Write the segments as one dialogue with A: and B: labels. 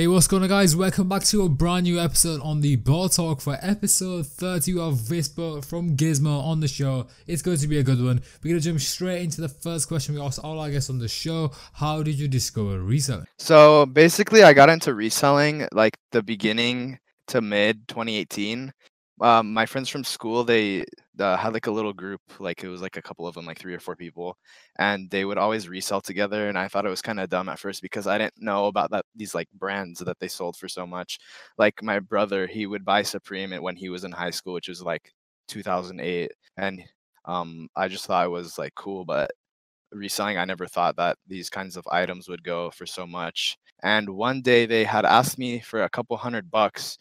A: Hey, what's going on, guys? Welcome back to a brand new episode on the Bot Talk for episode 30 of Vispa from Gizmo on the show. It's going to be a good one. We're going to jump straight into the first question we asked all our guests on the show. How did you discover reselling?
B: So basically, I got into reselling like the beginning to mid 2018. Um, my friends from school, they uh, had like a little group, like it was like a couple of them, like three or four people, and they would always resell together. And I thought it was kind of dumb at first because I didn't know about that these like brands that they sold for so much. Like my brother, he would buy Supreme when he was in high school, which was like 2008, and um, I just thought it was like cool, but reselling, I never thought that these kinds of items would go for so much. And one day they had asked me for a couple hundred bucks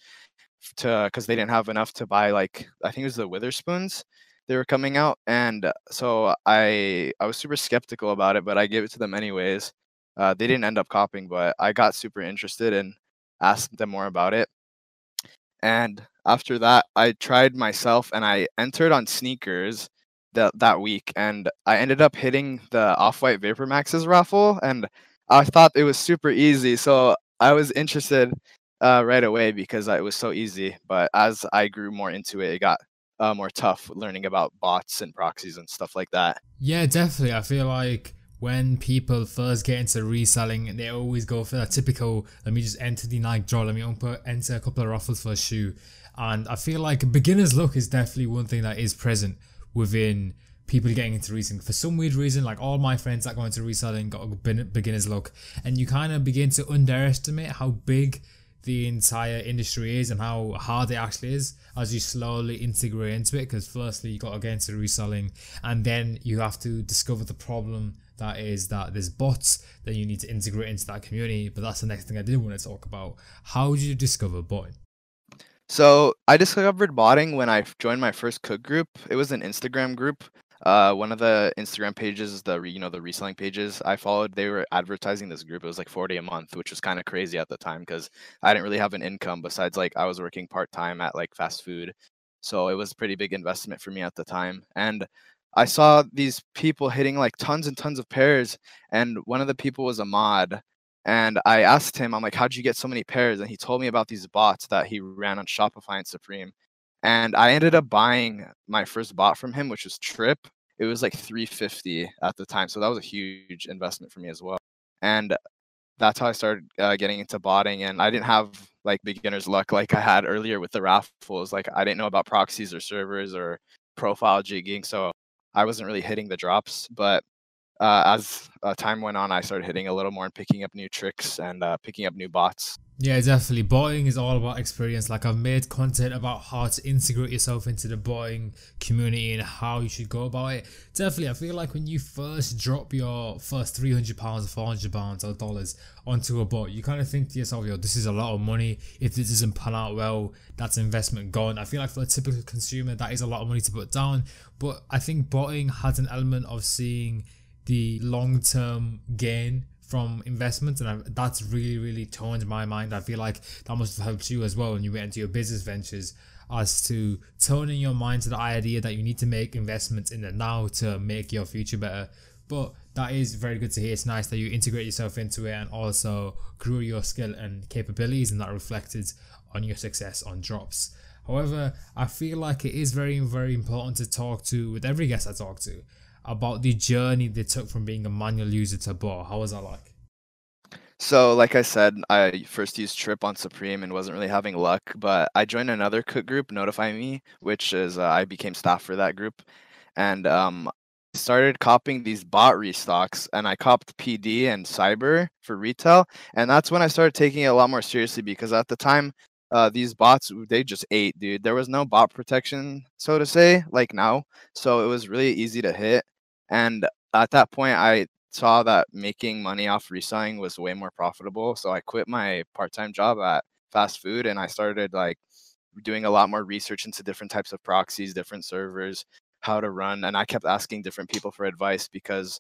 B: to because they didn't have enough to buy like I think it was the Wotherspoons they were coming out, and uh, so I I was super skeptical about it, but I gave it to them anyways. Uh, they didn't end up copying, but I got super interested and asked them more about it. And after that, I tried myself and I entered on sneakers that that week, and I ended up hitting the Off White Vapor Maxes raffle, and I thought it was super easy. So I was interested uh, right away because it was so easy. But as I grew more into it, it got uh, more tough learning about bots and proxies and stuff like that.
A: Yeah, definitely. I feel like when people first get into reselling, they always go for that typical let me just enter the Nike draw, let me enter a couple of raffles for a shoe. And I feel like beginner's luck is definitely one thing that is present within people getting into reselling. For some weird reason, like all my friends that go into reselling got a beginner's luck. And you kind of begin to underestimate how big the entire industry is and how hard it actually is as you slowly integrate into it. Because firstly, you got to get into reselling, and then you have to discover the problem that is that there's bots that you need to integrate into that community. But that's the next thing I did want to talk about. How did you discover botting?
B: So I discovered botting when I joined my first cook group. It was an Instagram group uh, one of the Instagram pages, the you know the reselling pages I followed, they were advertising this group. It was like forty a month, which was kind of crazy at the time because I didn't really have an income besides like I was working part time at like fast food, so it was a pretty big investment for me at the time. And I saw these people hitting like tons and tons of pairs, and one of the people was a mod. And I asked him, I'm like, how'd you get so many pairs? And he told me about these bots that he ran on Shopify and Supreme and I ended up buying my first bot from him, which was Trip. It was like 350 at the time, so that was a huge investment for me as well. And that's how I started uh, getting into botting. And I didn't have like beginner's luck like I had earlier with the raffles. Like I didn't know about proxies or servers or profile jigging, so I wasn't really hitting the drops. But uh, as uh, time went on, I started hitting a little more and picking up new tricks and uh, picking up new bots.
A: Yeah, definitely. Botting is all about experience. Like I've made content about how to integrate yourself into the botting community and how you should go about it. Definitely, I feel like when you first drop your first three hundred pounds or four hundred pounds or dollars onto a bot, you kind of think to yourself, "Yo, this is a lot of money. If this doesn't pan out well, that's investment gone." I feel like for a typical consumer, that is a lot of money to put down. But I think botting has an element of seeing the long term gain from investments and I, that's really really toned my mind. I feel like that must have helped you as well when you went into your business ventures as to toning your mind to the idea that you need to make investments in the now to make your future better. But that is very good to hear. It's nice that you integrate yourself into it and also grew your skill and capabilities and that reflected on your success on drops. However i feel like it is very very important to talk to with every guest i talk to about the journey they took from being a manual user to bot. How was that like?
B: So, like I said, I first used Trip on Supreme and wasn't really having luck, but I joined another cook group, Notify Me, which is uh, I became staff for that group, and um, started copying these bot restocks, and I copped PD and Cyber for retail, and that's when I started taking it a lot more seriously because at the time, uh, these bots they just ate, dude. There was no bot protection, so to say, like now, so it was really easy to hit, and at that point, I saw that making money off reselling was way more profitable. So I quit my part time job at fast food and I started like doing a lot more research into different types of proxies, different servers, how to run. And I kept asking different people for advice because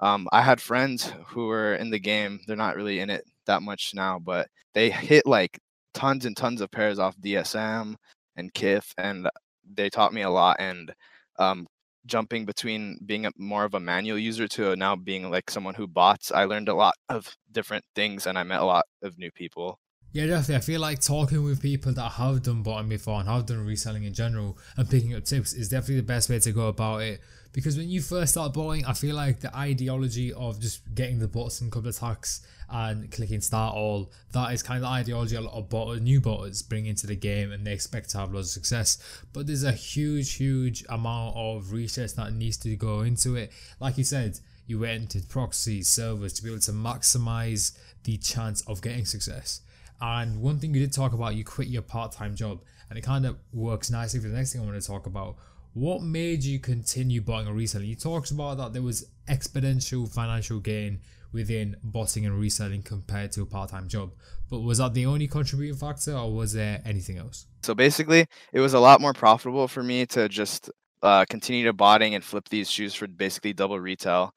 B: um, I had friends who were in the game. They're not really in it that much now, but they hit like tons and tons of pairs off DSM and Kith, and they taught me a lot. And um, jumping between being a, more of a manual user to now being like someone who bots, I learned a lot of different things and I met a lot of new people.
A: Yeah, definitely. I feel like talking with people that have done botting before and have done reselling in general and picking up tips is definitely the best way to go about it. Because when you first start botting, I feel like the ideology of just getting the button couple of attacks and clicking start all, that is kind of the ideology a lot of bot- new botters bring into the game and they expect to have lots of success. But there's a huge, huge amount of research that needs to go into it. Like you said, you went into proxy servers to be able to maximize the chance of getting success. And one thing you did talk about, you quit your part time job, and it kind of works nicely for the next thing I want to talk about. What made you continue buying reselling? You talked about that there was exponential financial gain within botting and reselling compared to a part time job, but was that the only contributing factor, or was there anything else?
B: So basically, it was a lot more profitable for me to just uh, continue to botting and flip these shoes for basically double retail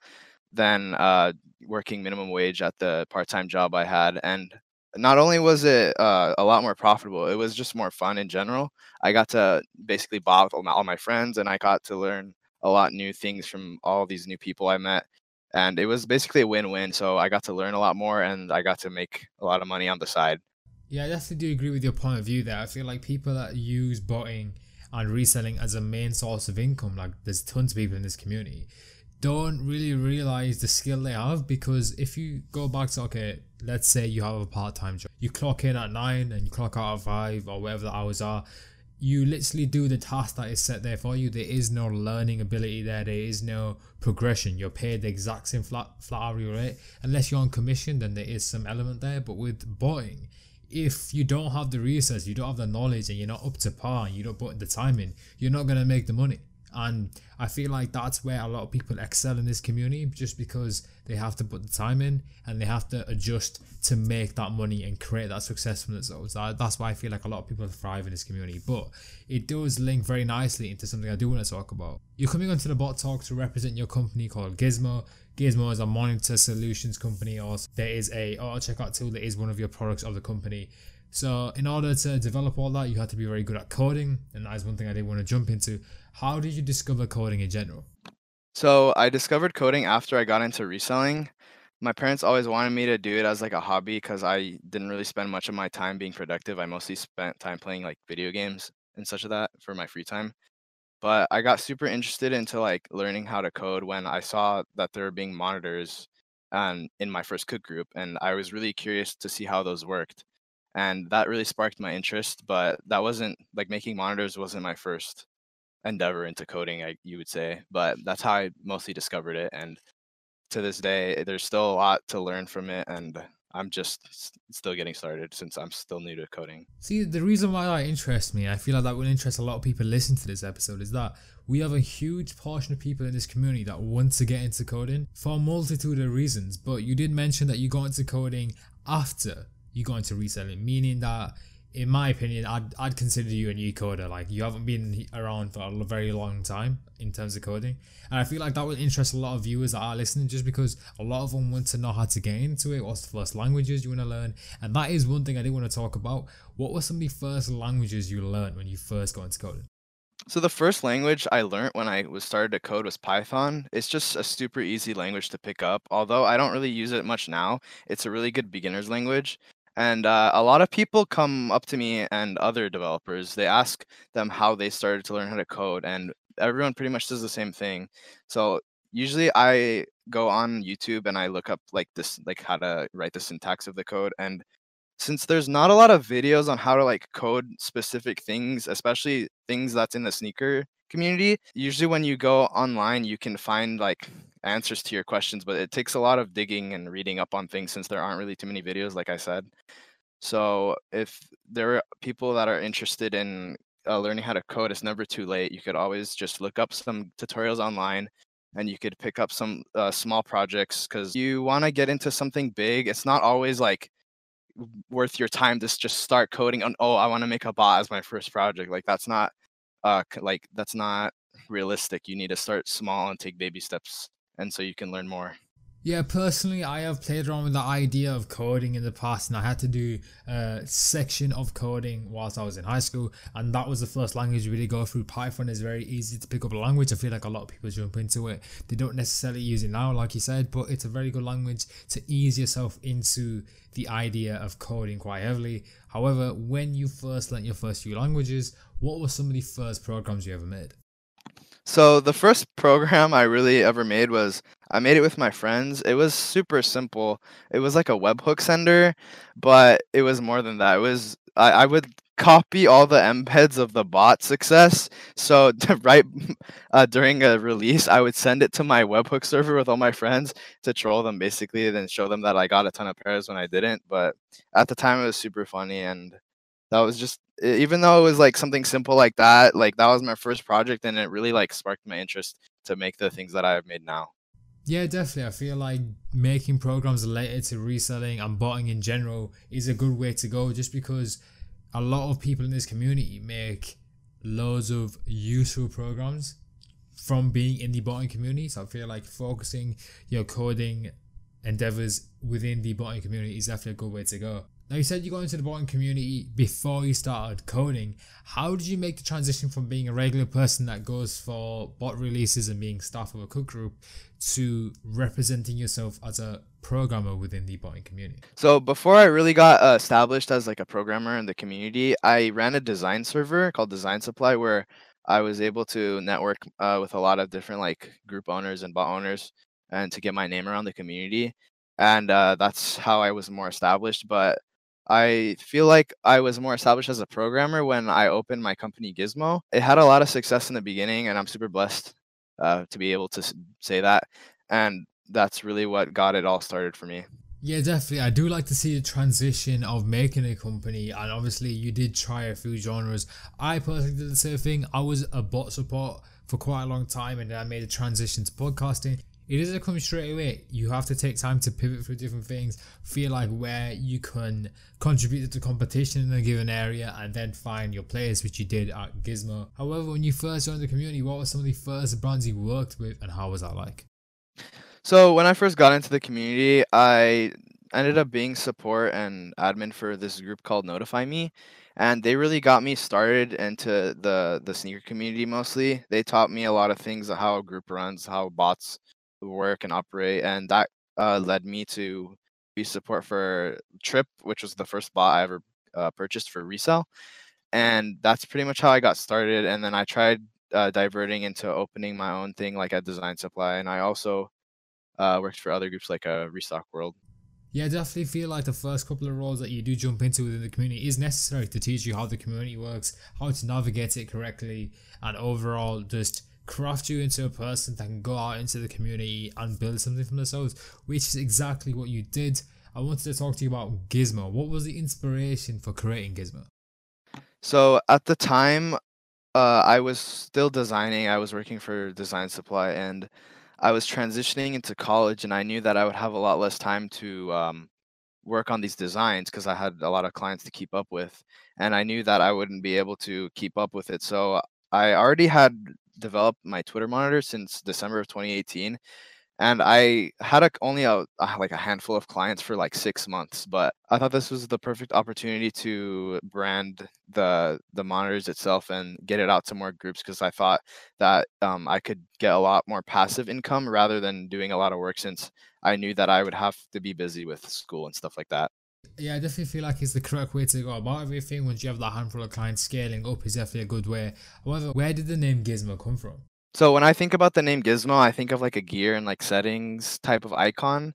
B: than uh, working minimum wage at the part time job I had. And not only was it uh, a lot more profitable, it was just more fun in general. I got to basically bot with all my friends, and I got to learn a lot new things from all these new people I met. And it was basically a win-win. So I got to learn a lot more, and I got to make a lot of money on the side.
A: Yeah, I definitely do agree with your point of view there. I feel like people that use botting and reselling as a main source of income, like there's tons of people in this community, don't really realize the skill they have because if you go back to okay let's say you have a part-time job you clock in at 9 and you clock out at 5 or whatever the hours are you literally do the task that is set there for you. There is no learning ability there. There is no progression. You're paid the exact same flat flat hourly rate. Unless you're on commission then there is some element there. But with botting if you don't have the research you don't have the knowledge and you're not up to par and you don't put the time in you're not going to make the money. And I feel like that's where a lot of people excel in this community just because they have to put the time in and they have to adjust to make that money and create that success for themselves. That's why I feel like a lot of people thrive in this community. But it does link very nicely into something I do want to talk about. You're coming onto the bot talk to represent your company called Gizmo. Gizmo is a monitor solutions company, or there is a oh, auto checkout tool that is one of your products of the company. So, in order to develop all that, you have to be very good at coding, and that is one thing I did want to jump into. How did you discover coding in general?
B: So I discovered coding after I got into reselling. My parents always wanted me to do it as like a hobby because I didn't really spend much of my time being productive. I mostly spent time playing like video games and such of that for my free time. But I got super interested into like learning how to code when I saw that there were being monitors and in my first cook group and I was really curious to see how those worked. And that really sparked my interest, but that wasn't like making monitors wasn't my first endeavor into coding, I, you would say. But that's how I mostly discovered it. And to this day, eh, there's still a lot to learn from it. And I'm just still getting started since I'm still new to coding.
A: See, the reason why that interests me, I feel like that will interest a lot of people listening to this episode, is that we have a huge portion of people in this community that want to get into coding for a multitude of reasons. But you did mention that you got into coding after you got into reselling, meaning that in my opinion, I'd I'd consider you a new coder. Like you haven't been around for a very long time in terms of coding, and I feel like that would interest a lot of viewers that are listening, just because a lot of them want to know how to get into it. What's the first languages you want to learn? And that is one thing I did want to talk about. What were some of the first languages you learned when you first got into coding?
B: So the first language I learned when I was started to code was Python. It's just a super easy language to pick up. Although I don't really use it much now, it's a really good beginner's language. And uh, a lot of people come up to me and other developers. They ask them how they started to learn how to code, and everyone pretty much does the same thing. So usually I go on YouTube and I look up like this, like how to write the syntax of the code. And since there's not a lot of videos on how to like code specific things, especially things that's in the sneaker community, usually when you go online, you can find like answers to your questions, but it takes a lot of digging and reading up on things since there aren't really too many videos, like I said. So if there are people that are interested in uh, learning how to code, it's never too late. You could always just look up some tutorials online and you could pick up some uh, small projects because you want to get into something big. It's not always like worth your time to just start coding on, oh, I want to make a bot as my first project. Like that's not uh like that's not realistic. You need to start small and take baby steps and so you can learn more.
A: Yeah, personally, I have played around with the idea of coding in the past, and I had to do a section of coding whilst I was in high school, and that was the first language we really go through. Python is very easy to pick up a language. I feel like a lot of people jump into it. They don't necessarily use it now, like you said, but it's a very good language to ease yourself into the idea of coding quite heavily. However, when you first learnt your first few languages, what were some of the first programs you ever made?
B: So the first program I really ever made was I made it with my friends. It was super simple. It was like a webhook sender, but it was more than that. It was I, I would copy all the embeds of the bot success. So right uh, during a release, I would send it to my webhook server with all my friends to troll them basically, and then show them that I got a ton of pairs when I didn't. But at the time, it was super funny and that was just even though it was like something simple like that like that was my first project and it really like sparked my interest to make the things that i've made now
A: yeah definitely. I feel like making programs related to reselling and botting in general is a good way to go just because a lot of people in this community make loads of useful programs from being in the botting community. So i feel like focusing your coding endeavors within the botting community is definitely a good way to go now you said you got into the botting community before you started coding. How did you make the transition from being a regular person that goes for bot releases and being staff of a cook group to representing yourself as a programmer within the botting community?
B: So before I really got uh, established as like a programmer in the community, I ran a design server called Design Supply where I was able to network uh, with a lot of different like group owners and bot owners and to get my name around the community. And uh, that's how I was more established. But I feel like I was more established as a programmer when I opened my company Gizmo. It had a lot of success in the beginning, and I'm super blessed uh, to be able to say that. And that's really what got it all started for me.
A: Yeah, definitely. I do like to see the transition of making a company, and obviously, you did try a few genres. I personally did the same thing. I was a bot support for quite a long time, and then I made a transition to podcasting it doesn't come straight away. You have to take time to pivot through different things, feel like where you can contribute to the competition in a given area, and then find your place, which you did at Gizmo. However, when you first joined the community, what were some of the first brands you worked with, and how was that like?
B: So when I first got into the community, I ended up being support and admin for this group called Notify Me, and they really got me started into the the sneaker community mostly. They taught me a lot of things how a group runs, how bots work and operate, and that uh, led me to be support for Trip, which was the first bot I ever uh, purchased for resale, and that's pretty much how I got started. And then I tried uh, diverting into opening my own thing, like at Design Supply, and I also uh, worked for other groups like uh, Restock World.
A: Yeah, I definitely feel like the first couple of roles that you do jump into within the community is necessary to teach you how the community works, how to navigate it correctly, and overall just craft you into a person that can go out into the community and build something for themselves, which is exactly what you did. I wanted to talk to you about Gizmo. What was the inspiration for creating Gizmo?
B: So at the time, uh, I was still designing. I was working for Design Supply, and I was transitioning into college, and I knew that I would have a lot less time to um, work on these designs because I had a lot of clients to keep up with, and I knew that I wouldn't be able to keep up with it. So I already had developed my Twitter monitor since December of 2018, and I had a, only a, a, like a handful of clients for like six months. But I thought this was the perfect opportunity to brand the the monitors itself and get it out to more groups because I thought that um, I could get a lot more passive income rather than doing a lot of work since I knew that I would have to be busy with school and stuff like that.
A: Yeah, I definitely feel like it's the correct way to go about everything. Once you have that handful of clients, scaling up is definitely a good way. However, where did the name Gizmo come from?
B: So when I think about the name Gizmo, I think of like a gear and like settings type of icon,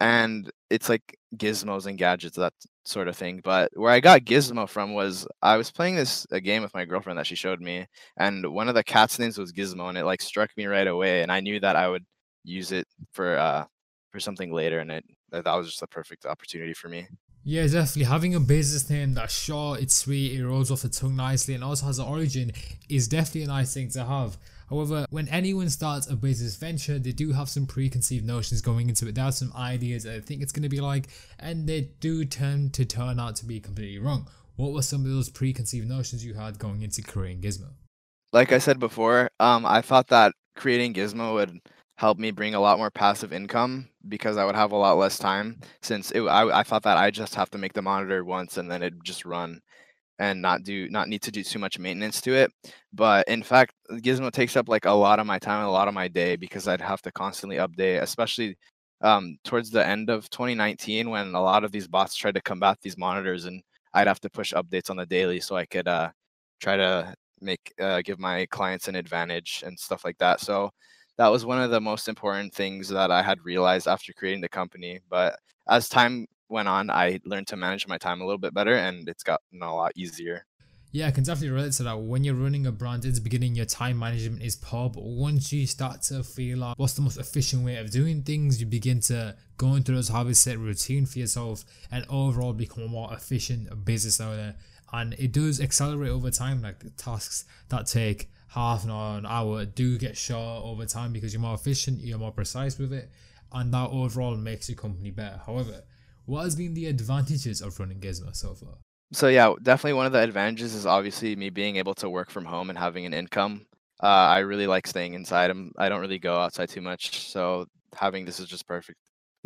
B: and it's like gizmos and gadgets, that sort of thing. But where I got Gizmo from was I was playing this a game with my girlfriend that she showed me, and one of the cat's names was Gizmo, and it like struck me right away, and I knew that I would use it for uh for something later, and it that was just the perfect opportunity for me.
A: Yeah, definitely. Having a business name that's short, it's sweet, it rolls off the tongue nicely, and also has an origin is definitely a nice thing to have. However, when anyone starts a business venture, they do have some preconceived notions going into it. There are some ideas that they think it's going to be like, and they do tend to turn out to be completely wrong. What were some of those preconceived notions you had going into creating Gizmo?
B: Like I said before, um, I thought that creating Gizmo would help me bring a lot more passive income because I would have a lot less time since it, I, I thought that I just have to make the monitor once and then it just run and not do not need to do too much maintenance to it. But in fact, Gizmo takes up like a lot of my time and a lot of my day because I'd have to constantly update, especially um, towards the end of 2019 when a lot of these bots tried to combat these monitors and I'd have to push updates on the daily so I could uh, try to make uh, give my clients an advantage and stuff like that. So that was one of the most important things that I had realized after creating the company. But as time went on, I learned to manage my time a little bit better, and it's gotten a lot easier.
A: Yeah, I can definitely relate to that. When you're running a brand in the beginning, your time management is poor, but once you start to feel like what's the most efficient way of doing things, you begin to go into those habits, set routine for yourself, and overall become a more efficient business owner. And it does accelerate over time, like the tasks that take half an hour, an hour do get short over time because you're more efficient, you're more precise with it, and that overall makes your company better. However, what has been the advantages of running Gizmo so far?
B: So yeah, definitely one of the advantages is obviously me being able to work from home and having an income. Uh, I really like staying inside. I'm, I don't really go outside too much, so having this is just perfectly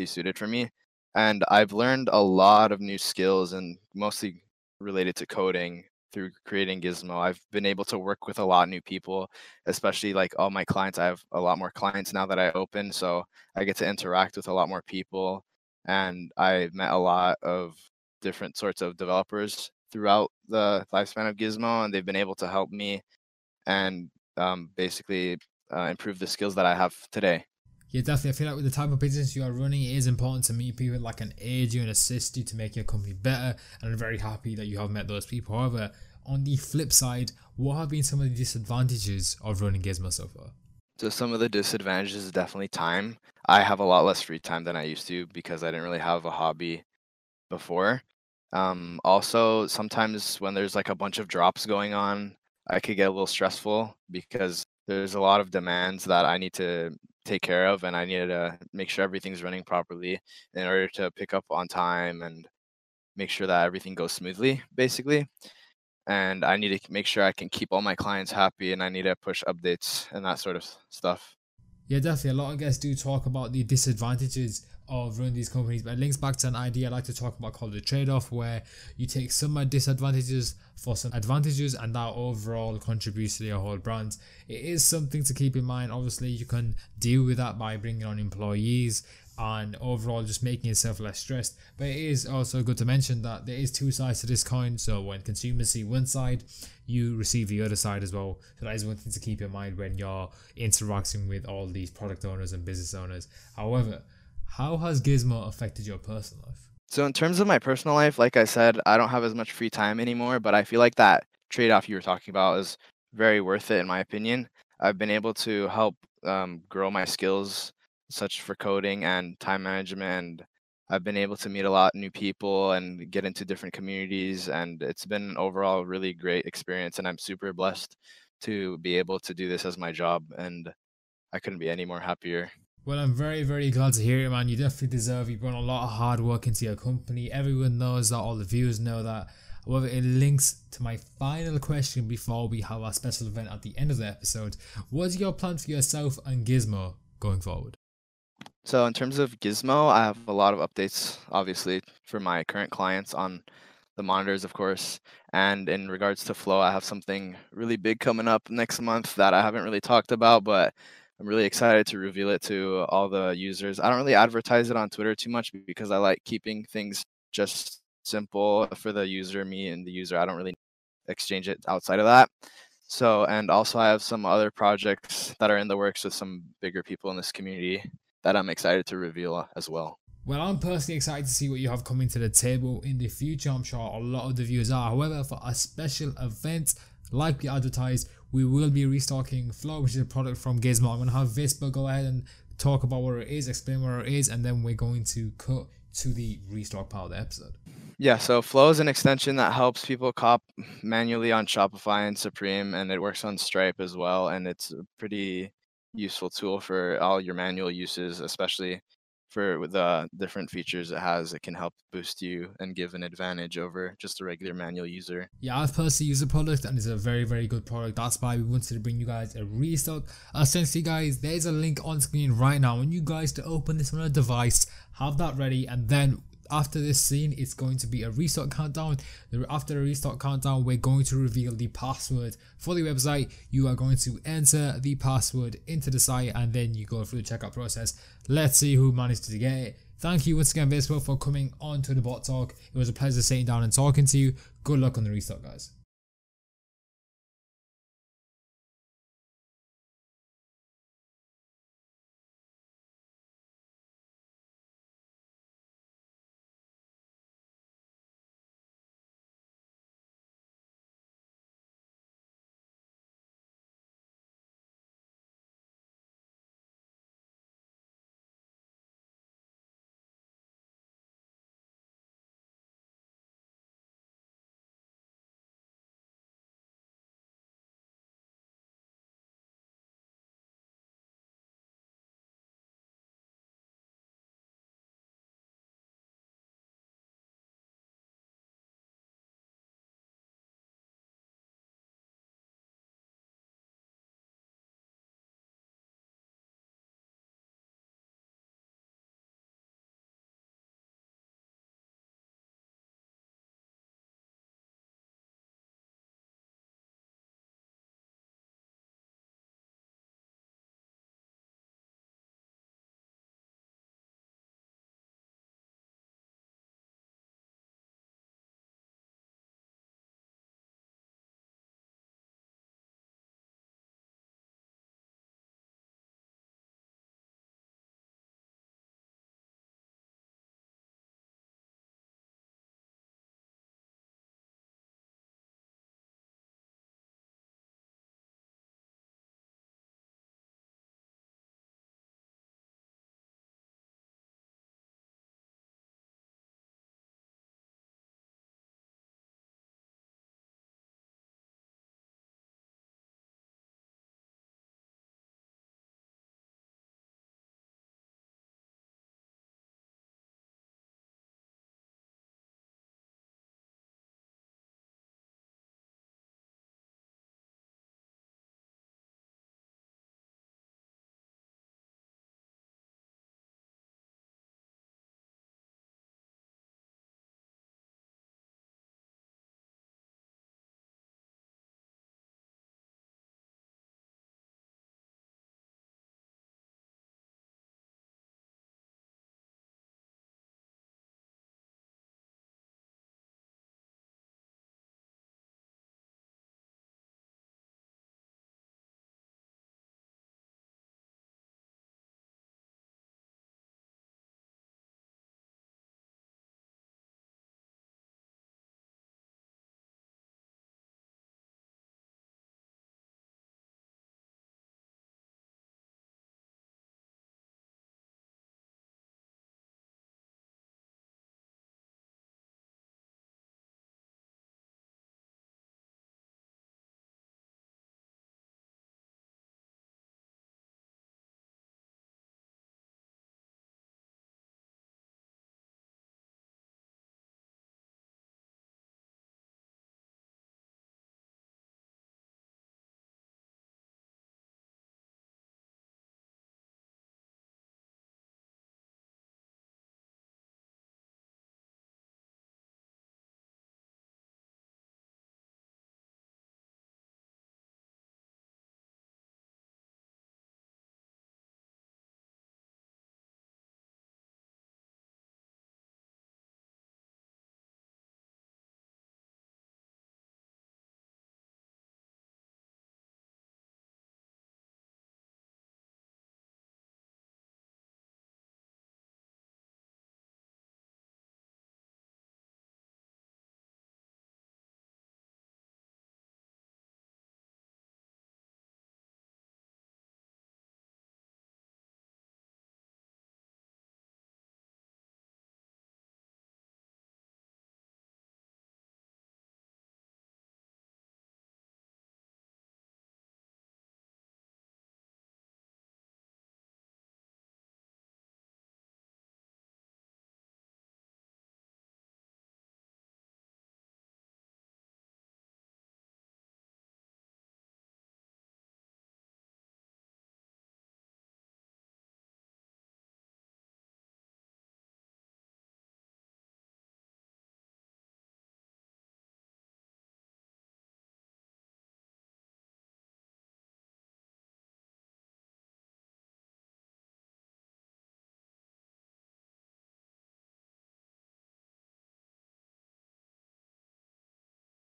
B: suited for me. And I've learned a lot of new skills and mostly related to coding through creating Gizmo. I've been able to work with a lot of new people, especially like all my clients. I have a lot more clients now that I open, so I get to interact with a lot more people and I met a lot of different sorts of developers throughout the lifespan of Gizmo, and they've been able to help me and um, basically uh, improve the skills that I have today.
A: Yeah, definitely. I feel like with the type of business you are running, it is important to meet people that can aid you and assist you to make your company better. And I'm very happy that you have met those people. However, on the flip side, what have been some of the disadvantages of running Gizmo so far?
B: So some of the disadvantages is definitely time. I have a lot less free time than I used to because I didn't really have a hobby before. Um, also, sometimes when there's like a bunch of drops going on, I could get a little stressful because there's a lot of demands that I need to take care of, and I need to make sure everything's running properly in order to pick up on time and make sure that everything goes smoothly, basically and I need to make sure I can keep all my clients happy and I need to push updates and that sort of stuff.
A: Yeah, definitely. A lot of guests do talk about the disadvantages of running these companies, but it links back to an idea I like to talk about called the trade off, where you take some disadvantages for some advantages, and that overall contributes to your whole brand. It is something to keep in mind. Obviously, you can deal with that by bringing on employees and overall just making yourself less stressed. But it is also good to mention that there is two sides to this coin. So when consumers see one side, you receive the other side as well. So that is one thing to keep in mind when you're interacting with all these product owners and business owners. However, how has Gizmo affected your personal life?
B: So in terms of my personal life, like I said, I don't have as much free time anymore, but I feel like that trade-off you were talking about is very worth it in my opinion. I've been able to help um, grow my skills such for coding and time management and I've been able to meet a lot of new people and get into different communities and it's been an overall really great experience and I'm super blessed to be able to do this as my job and I couldn't be any more happier.
A: Well, I'm very, very glad to hear it, man. You definitely deserve. You've put a lot of hard work into your company. Everyone knows that. All the viewers know that. However, it links to my final question before we have our special event at the end of the episode. What's your plan for yourself and Gizmo going forward?
B: So in terms of Gizmo, I have a lot of updates, obviously, for my current clients on the monitors, of course. And in regards to Flow, I have something really big coming up next month that I haven't really talked about, but I'm really excited to reveal it to all the users. I don't really advertise it on Twitter too much because I like keeping things just simple for the user, me and the user. I don't really exchange it outside of that. So, and also I have some other projects that are in the works with some bigger people in this community that I'm excited to reveal as well.
A: Well, I'm personally excited to see what you have coming to the table in the future. I'm sure a lot of the viewers are. However, for a special event like we advertised, we will be restocking Flow, which is a product from Gizmo. I'm going to have Vispa go ahead and talk about what it is, explain what it is, and then we're going to cut to the restock part of the episode.
B: Yeah, so Flow is an extension that helps people cop manually on Shopify and Supreme, and it works on Stripe as well. And it's a pretty useful tool for all your manual uses, especially for the uh, different features it has, it can help boost you and give an advantage over just a regular manual user.
A: Yeah, I've personally used the product and it's a very, very good product. That's why we wanted to bring you guys a restock. Uh, Essentially, guys, there's a link on screen right now. When you guys to open this on a device, have that ready, and then after this scene it's going to be a restart countdown. After the restart countdown we're going to reveal the password for the website. You are going to enter the password into the site and then you go through the checkout process. Let's see who managed to get it. Thank you once again Baseball, for coming on to the bot talk. It was a pleasure sitting down and talking to you. Good luck on the restart, guys